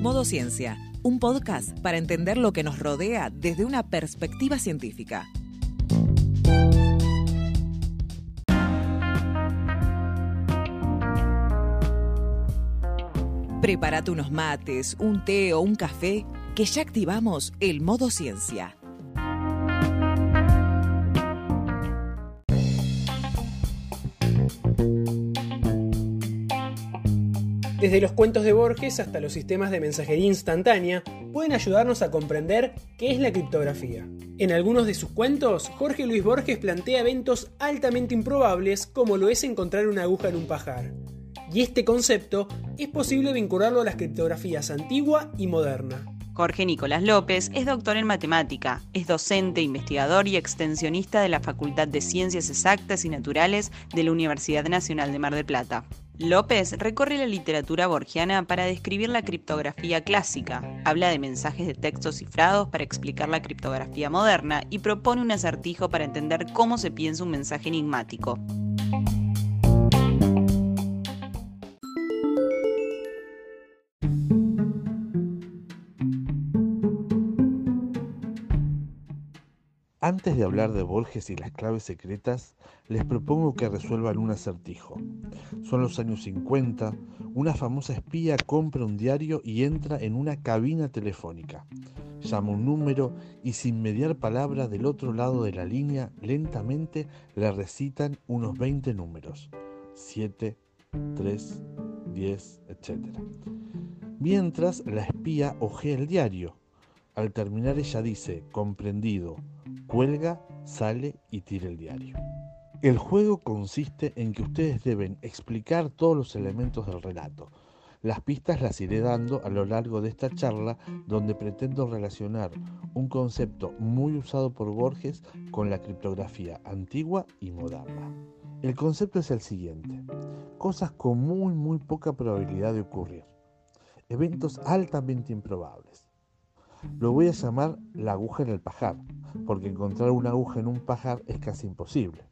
Modo Ciencia, un podcast para entender lo que nos rodea desde una perspectiva científica. Prepárate unos mates, un té o un café, que ya activamos el modo ciencia. Desde los cuentos de Borges hasta los sistemas de mensajería instantánea pueden ayudarnos a comprender qué es la criptografía. En algunos de sus cuentos, Jorge Luis Borges plantea eventos altamente improbables como lo es encontrar una aguja en un pajar. Y este concepto es posible vincularlo a las criptografías antigua y moderna. Jorge Nicolás López es doctor en matemática, es docente, investigador y extensionista de la Facultad de Ciencias Exactas y Naturales de la Universidad Nacional de Mar del Plata. López recorre la literatura borgiana para describir la criptografía clásica, habla de mensajes de texto cifrados para explicar la criptografía moderna y propone un acertijo para entender cómo se piensa un mensaje enigmático. Antes de hablar de Borges y las claves secretas, les propongo que resuelvan un acertijo. Son los años 50, una famosa espía compra un diario y entra en una cabina telefónica. Llama un número y sin mediar palabra del otro lado de la línea, lentamente le recitan unos 20 números. 7, 3, 10, etc. Mientras la espía ojea el diario. Al terminar ella dice, comprendido, cuelga, sale y tira el diario. El juego consiste en que ustedes deben explicar todos los elementos del relato. Las pistas las iré dando a lo largo de esta charla donde pretendo relacionar un concepto muy usado por Borges con la criptografía antigua y moderna. El concepto es el siguiente. Cosas con muy muy poca probabilidad de ocurrir. Eventos altamente improbables. Lo voy a llamar la aguja en el pajar, porque encontrar una aguja en un pajar es casi imposible.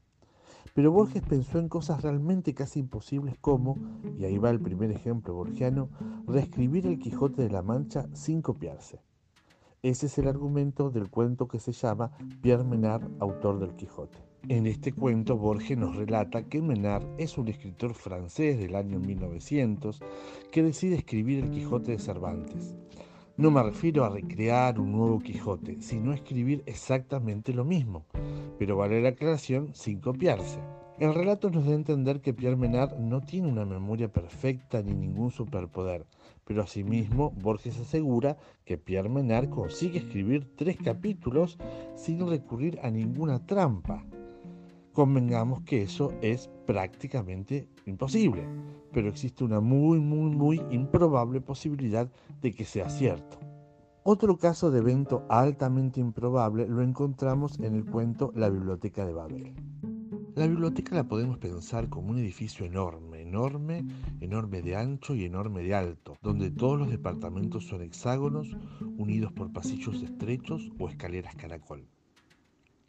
Pero Borges pensó en cosas realmente casi imposibles como, y ahí va el primer ejemplo borgiano, reescribir el Quijote de la Mancha sin copiarse. Ese es el argumento del cuento que se llama Pierre Menard, autor del Quijote. En este cuento Borges nos relata que Menard es un escritor francés del año 1900 que decide escribir el Quijote de Cervantes. No me refiero a recrear un nuevo Quijote, sino a escribir exactamente lo mismo, pero vale la aclaración sin copiarse. El relato nos da a entender que Pierre Menard no tiene una memoria perfecta ni ningún superpoder, pero asimismo Borges asegura que Pierre Menard consigue escribir tres capítulos sin recurrir a ninguna trampa. Convengamos que eso es prácticamente imposible, pero existe una muy, muy, muy improbable posibilidad de que sea cierto. Otro caso de evento altamente improbable lo encontramos en el cuento La Biblioteca de Babel. La biblioteca la podemos pensar como un edificio enorme, enorme, enorme de ancho y enorme de alto, donde todos los departamentos son hexágonos unidos por pasillos estrechos o escaleras caracol.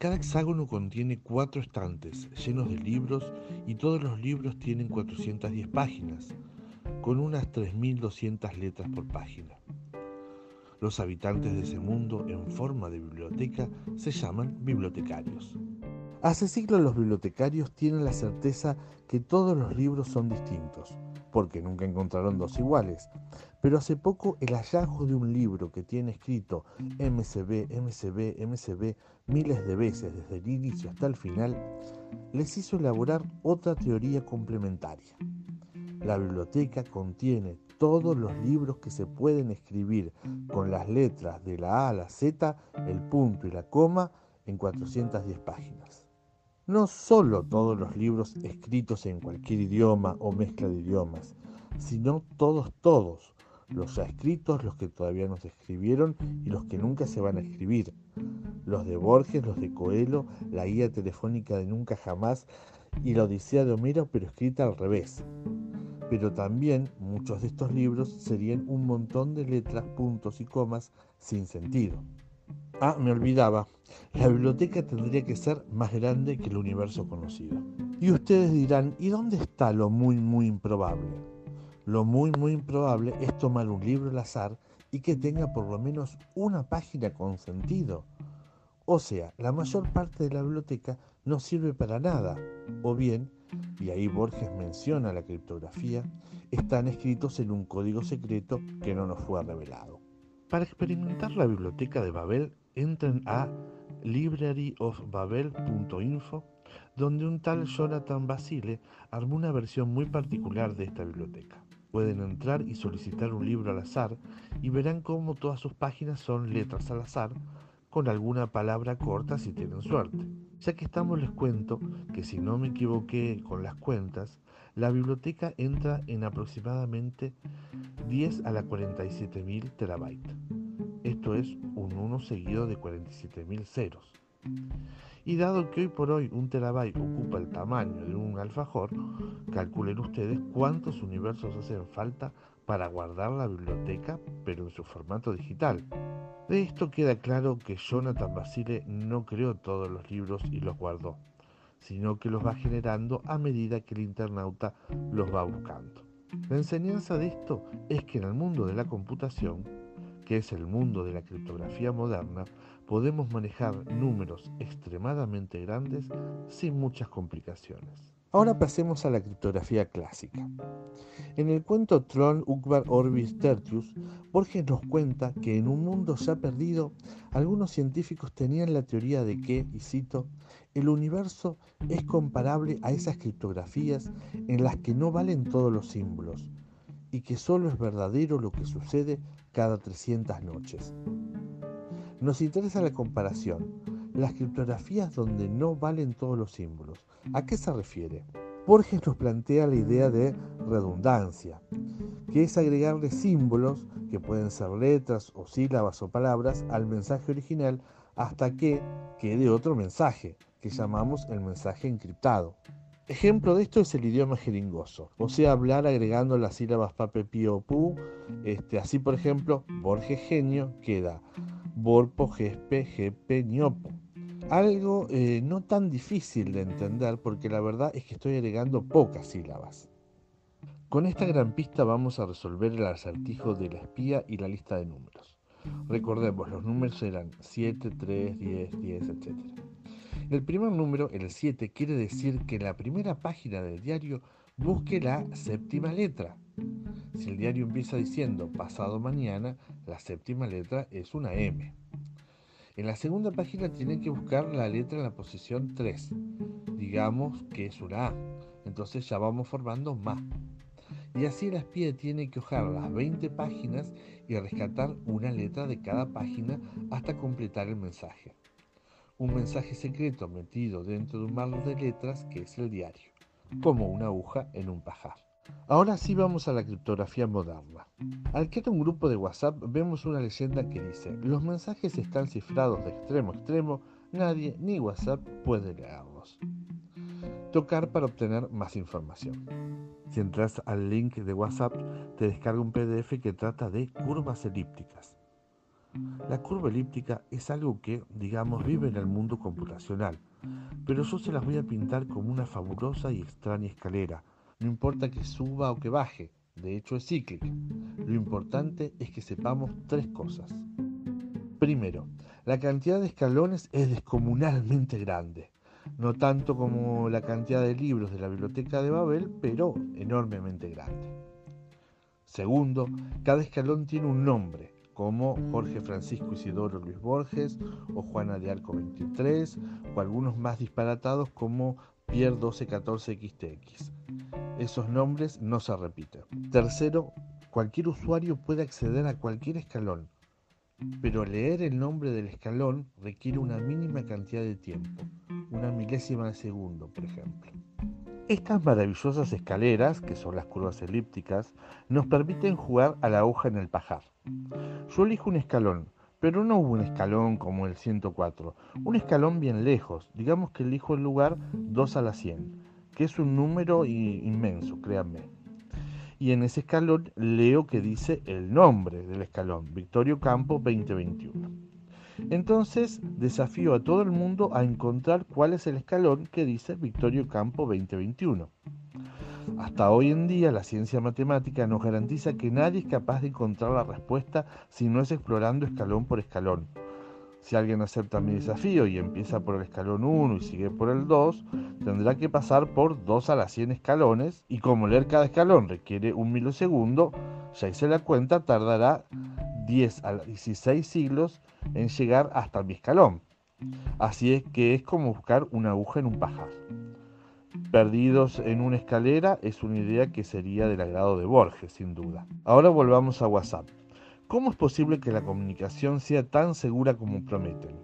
Cada hexágono contiene cuatro estantes llenos de libros y todos los libros tienen 410 páginas, con unas 3.200 letras por página. Los habitantes de ese mundo en forma de biblioteca se llaman bibliotecarios. Hace siglos los bibliotecarios tienen la certeza que todos los libros son distintos, porque nunca encontraron dos iguales. Pero hace poco el hallazgo de un libro que tiene escrito MCB, MCB, MCB miles de veces desde el inicio hasta el final, les hizo elaborar otra teoría complementaria. La biblioteca contiene todos los libros que se pueden escribir con las letras de la A a la Z, el punto y la coma en 410 páginas. No solo todos los libros escritos en cualquier idioma o mezcla de idiomas, sino todos, todos, los ya escritos, los que todavía no se escribieron y los que nunca se van a escribir, los de Borges, los de Coelho, la guía telefónica de Nunca Jamás y la Odisea de Homero, pero escrita al revés. Pero también muchos de estos libros serían un montón de letras, puntos y comas sin sentido. Ah, me olvidaba, la biblioteca tendría que ser más grande que el universo conocido. Y ustedes dirán, ¿y dónde está lo muy, muy improbable? Lo muy, muy improbable es tomar un libro al azar y que tenga por lo menos una página con sentido. O sea, la mayor parte de la biblioteca no sirve para nada. O bien, y ahí Borges menciona la criptografía, están escritos en un código secreto que no nos fue revelado. Para experimentar la biblioteca de Babel, entren a libraryofbabel.info, donde un tal Jonathan Basile armó una versión muy particular de esta biblioteca. Pueden entrar y solicitar un libro al azar y verán cómo todas sus páginas son letras al azar, con alguna palabra corta si tienen suerte. Ya que estamos les cuento que si no me equivoqué con las cuentas, la biblioteca entra en aproximadamente 10 a la 47.000 terabytes. Esto es un 1 seguido de 47.000 ceros. Y dado que hoy por hoy un terabyte ocupa el tamaño de un alfajor, calculen ustedes cuántos universos hacen falta para guardar la biblioteca, pero en su formato digital. De esto queda claro que Jonathan Basile no creó todos los libros y los guardó sino que los va generando a medida que el internauta los va buscando. La enseñanza de esto es que en el mundo de la computación, que es el mundo de la criptografía moderna, podemos manejar números extremadamente grandes sin muchas complicaciones. Ahora pasemos a la criptografía clásica. En el cuento Tron Ukvar Orbis Tertius, Borges nos cuenta que en un mundo ya perdido, algunos científicos tenían la teoría de que, y cito, el universo es comparable a esas criptografías en las que no valen todos los símbolos y que solo es verdadero lo que sucede cada 300 noches. Nos interesa la comparación, las criptografías donde no valen todos los símbolos. ¿A qué se refiere? Borges nos plantea la idea de redundancia, que es agregarle símbolos, que pueden ser letras o sílabas o palabras, al mensaje original hasta que quede otro mensaje, que llamamos el mensaje encriptado. Ejemplo de esto es el idioma jeringoso, o sea, hablar agregando las sílabas pape, pío, pu. Este, así, por ejemplo, Borges genio queda borpo, gespe, gepe, niopo. Algo eh, no tan difícil de entender porque la verdad es que estoy agregando pocas sílabas. Con esta gran pista vamos a resolver el acertijo de la espía y la lista de números. Recordemos, los números eran 7, 3, 10, 10, etc. El primer número, el 7, quiere decir que en la primera página del diario busque la séptima letra. Si el diario empieza diciendo pasado mañana, la séptima letra es una M. En la segunda página tienen que buscar la letra en la posición 3. Digamos que es una A. Entonces ya vamos formando más. Y así el espía tiene que hojar las 20 páginas y rescatar una letra de cada página hasta completar el mensaje un mensaje secreto metido dentro de un mar de letras que es el diario, como una aguja en un pajar. Ahora sí vamos a la criptografía moderna. Al que un grupo de WhatsApp vemos una leyenda que dice, los mensajes están cifrados de extremo a extremo, nadie ni WhatsApp puede leerlos. Tocar para obtener más información. Si entras al link de WhatsApp, te descarga un PDF que trata de curvas elípticas. La curva elíptica es algo que, digamos, vive en el mundo computacional, pero yo se las voy a pintar como una fabulosa y extraña escalera. No importa que suba o que baje, de hecho es cíclica. Lo importante es que sepamos tres cosas. Primero, la cantidad de escalones es descomunalmente grande. No tanto como la cantidad de libros de la biblioteca de Babel, pero enormemente grande. Segundo, cada escalón tiene un nombre, como Jorge Francisco Isidoro Luis Borges o Juana de Arco 23 o algunos más disparatados como Pierre 1214 XTX. Esos nombres no se repiten. Tercero, cualquier usuario puede acceder a cualquier escalón, pero leer el nombre del escalón requiere una mínima cantidad de tiempo, una milésima de segundo, por ejemplo. Estas maravillosas escaleras, que son las curvas elípticas, nos permiten jugar a la hoja en el pajar. Yo elijo un escalón, pero no un escalón como el 104, un escalón bien lejos, digamos que elijo el lugar 2 a la 100, que es un número inmenso, créanme. Y en ese escalón leo que dice el nombre del escalón, Victorio Campo 2021. Entonces desafío a todo el mundo a encontrar cuál es el escalón que dice Victorio Campo 2021. Hasta hoy en día la ciencia matemática nos garantiza que nadie es capaz de encontrar la respuesta si no es explorando escalón por escalón. Si alguien acepta mi desafío y empieza por el escalón 1 y sigue por el 2, tendrá que pasar por 2 a las 100 escalones y como leer cada escalón requiere un milisegundo, ya hice la cuenta, tardará 10 a 16 siglos en llegar hasta mi escalón. Así es que es como buscar una aguja en un pajar. Perdidos en una escalera es una idea que sería del agrado de Borges, sin duda. Ahora volvamos a WhatsApp. ¿Cómo es posible que la comunicación sea tan segura como prometen?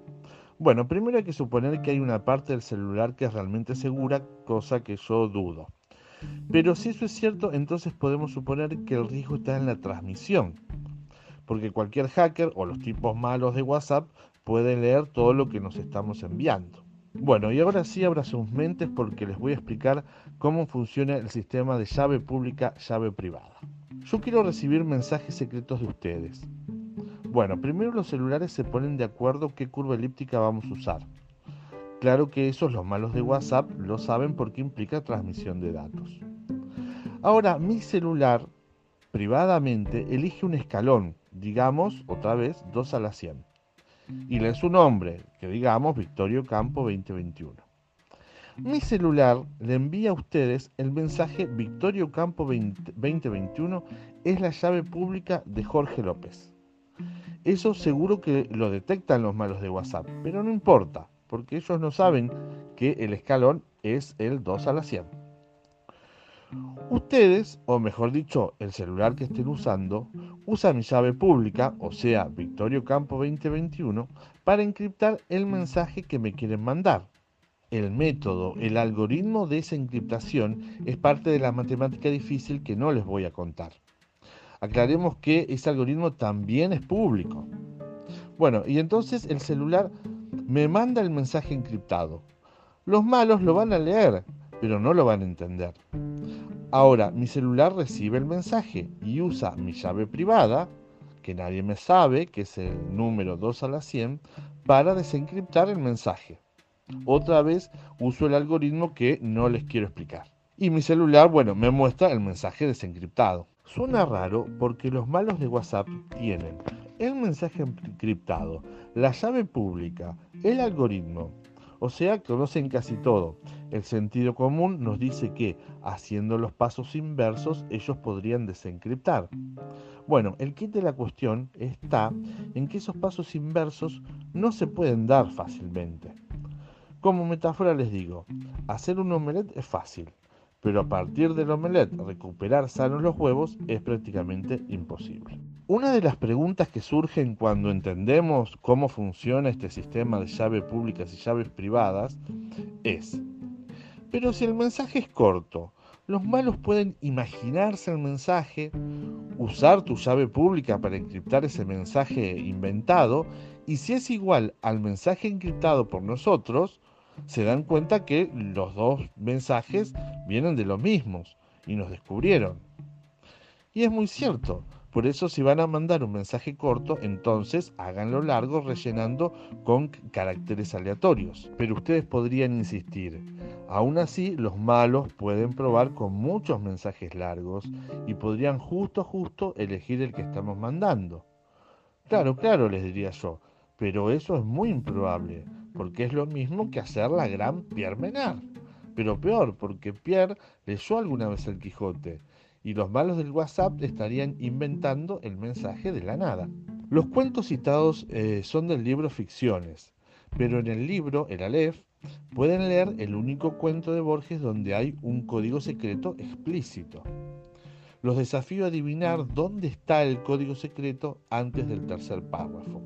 Bueno, primero hay que suponer que hay una parte del celular que es realmente segura, cosa que yo dudo. Pero si eso es cierto, entonces podemos suponer que el riesgo está en la transmisión, porque cualquier hacker o los tipos malos de WhatsApp pueden leer todo lo que nos estamos enviando. Bueno, y ahora sí abra sus mentes porque les voy a explicar cómo funciona el sistema de llave pública, llave privada. Yo quiero recibir mensajes secretos de ustedes. Bueno, primero los celulares se ponen de acuerdo qué curva elíptica vamos a usar. Claro que esos los malos de WhatsApp lo saben porque implica transmisión de datos. Ahora, mi celular privadamente elige un escalón, digamos otra vez 2 a la 100, y lee su nombre, que digamos Victorio Campo 2021. Mi celular le envía a ustedes el mensaje Victorio Campo 2021 es la llave pública de Jorge López. Eso seguro que lo detectan los malos de WhatsApp, pero no importa, porque ellos no saben que el escalón es el 2 a la 100. Ustedes, o mejor dicho, el celular que estén usando, usa mi llave pública, o sea, Victorio Campo 2021, para encriptar el mensaje que me quieren mandar. El método, el algoritmo de esa encriptación es parte de la matemática difícil que no les voy a contar. Aclaremos que ese algoritmo también es público. Bueno, y entonces el celular me manda el mensaje encriptado. Los malos lo van a leer, pero no lo van a entender. Ahora, mi celular recibe el mensaje y usa mi llave privada, que nadie me sabe, que es el número 2 a la 100, para desencriptar el mensaje. Otra vez uso el algoritmo que no les quiero explicar. Y mi celular, bueno, me muestra el mensaje desencriptado. Suena raro porque los malos de WhatsApp tienen el mensaje encriptado, la llave pública, el algoritmo. O sea, conocen casi todo. El sentido común nos dice que haciendo los pasos inversos ellos podrían desencriptar. Bueno, el kit de la cuestión está en que esos pasos inversos no se pueden dar fácilmente. Como metáfora les digo, hacer un omelette es fácil, pero a partir del omelette recuperar sanos los huevos es prácticamente imposible. Una de las preguntas que surgen cuando entendemos cómo funciona este sistema de llaves públicas y llaves privadas es, pero si el mensaje es corto, los malos pueden imaginarse el mensaje, usar tu llave pública para encriptar ese mensaje inventado, y si es igual al mensaje encriptado por nosotros, se dan cuenta que los dos mensajes vienen de los mismos y nos descubrieron. Y es muy cierto. Por eso si van a mandar un mensaje corto, entonces háganlo largo rellenando con caracteres aleatorios. Pero ustedes podrían insistir. Aún así, los malos pueden probar con muchos mensajes largos y podrían justo justo elegir el que estamos mandando. Claro, claro, les diría yo, pero eso es muy improbable porque es lo mismo que hacer la gran Pierre Menard. Pero peor, porque Pierre leyó alguna vez el Quijote y los malos del WhatsApp estarían inventando el mensaje de la nada. Los cuentos citados eh, son del libro Ficciones, pero en el libro, el Aleph, pueden leer el único cuento de Borges donde hay un código secreto explícito. Los desafío a adivinar dónde está el código secreto antes del tercer párrafo.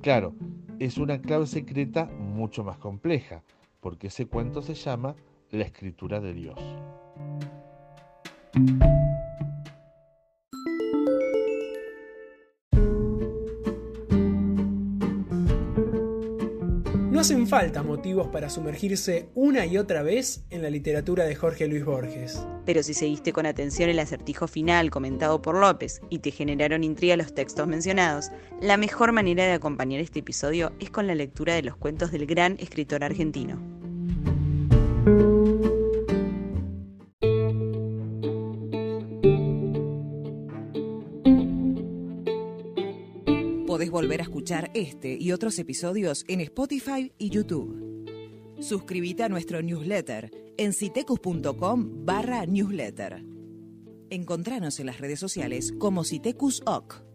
Claro, es una clave secreta mucho más compleja, porque ese cuento se llama La Escritura de Dios. No hacen falta motivos para sumergirse una y otra vez en la literatura de Jorge Luis Borges. Pero si seguiste con atención el acertijo final comentado por López y te generaron intriga los textos mencionados, la mejor manera de acompañar este episodio es con la lectura de los cuentos del gran escritor argentino. A escuchar este y otros episodios en Spotify y YouTube. Suscríbete a nuestro newsletter en citecus.com barra newsletter. Encontranos en las redes sociales como Citecus OC.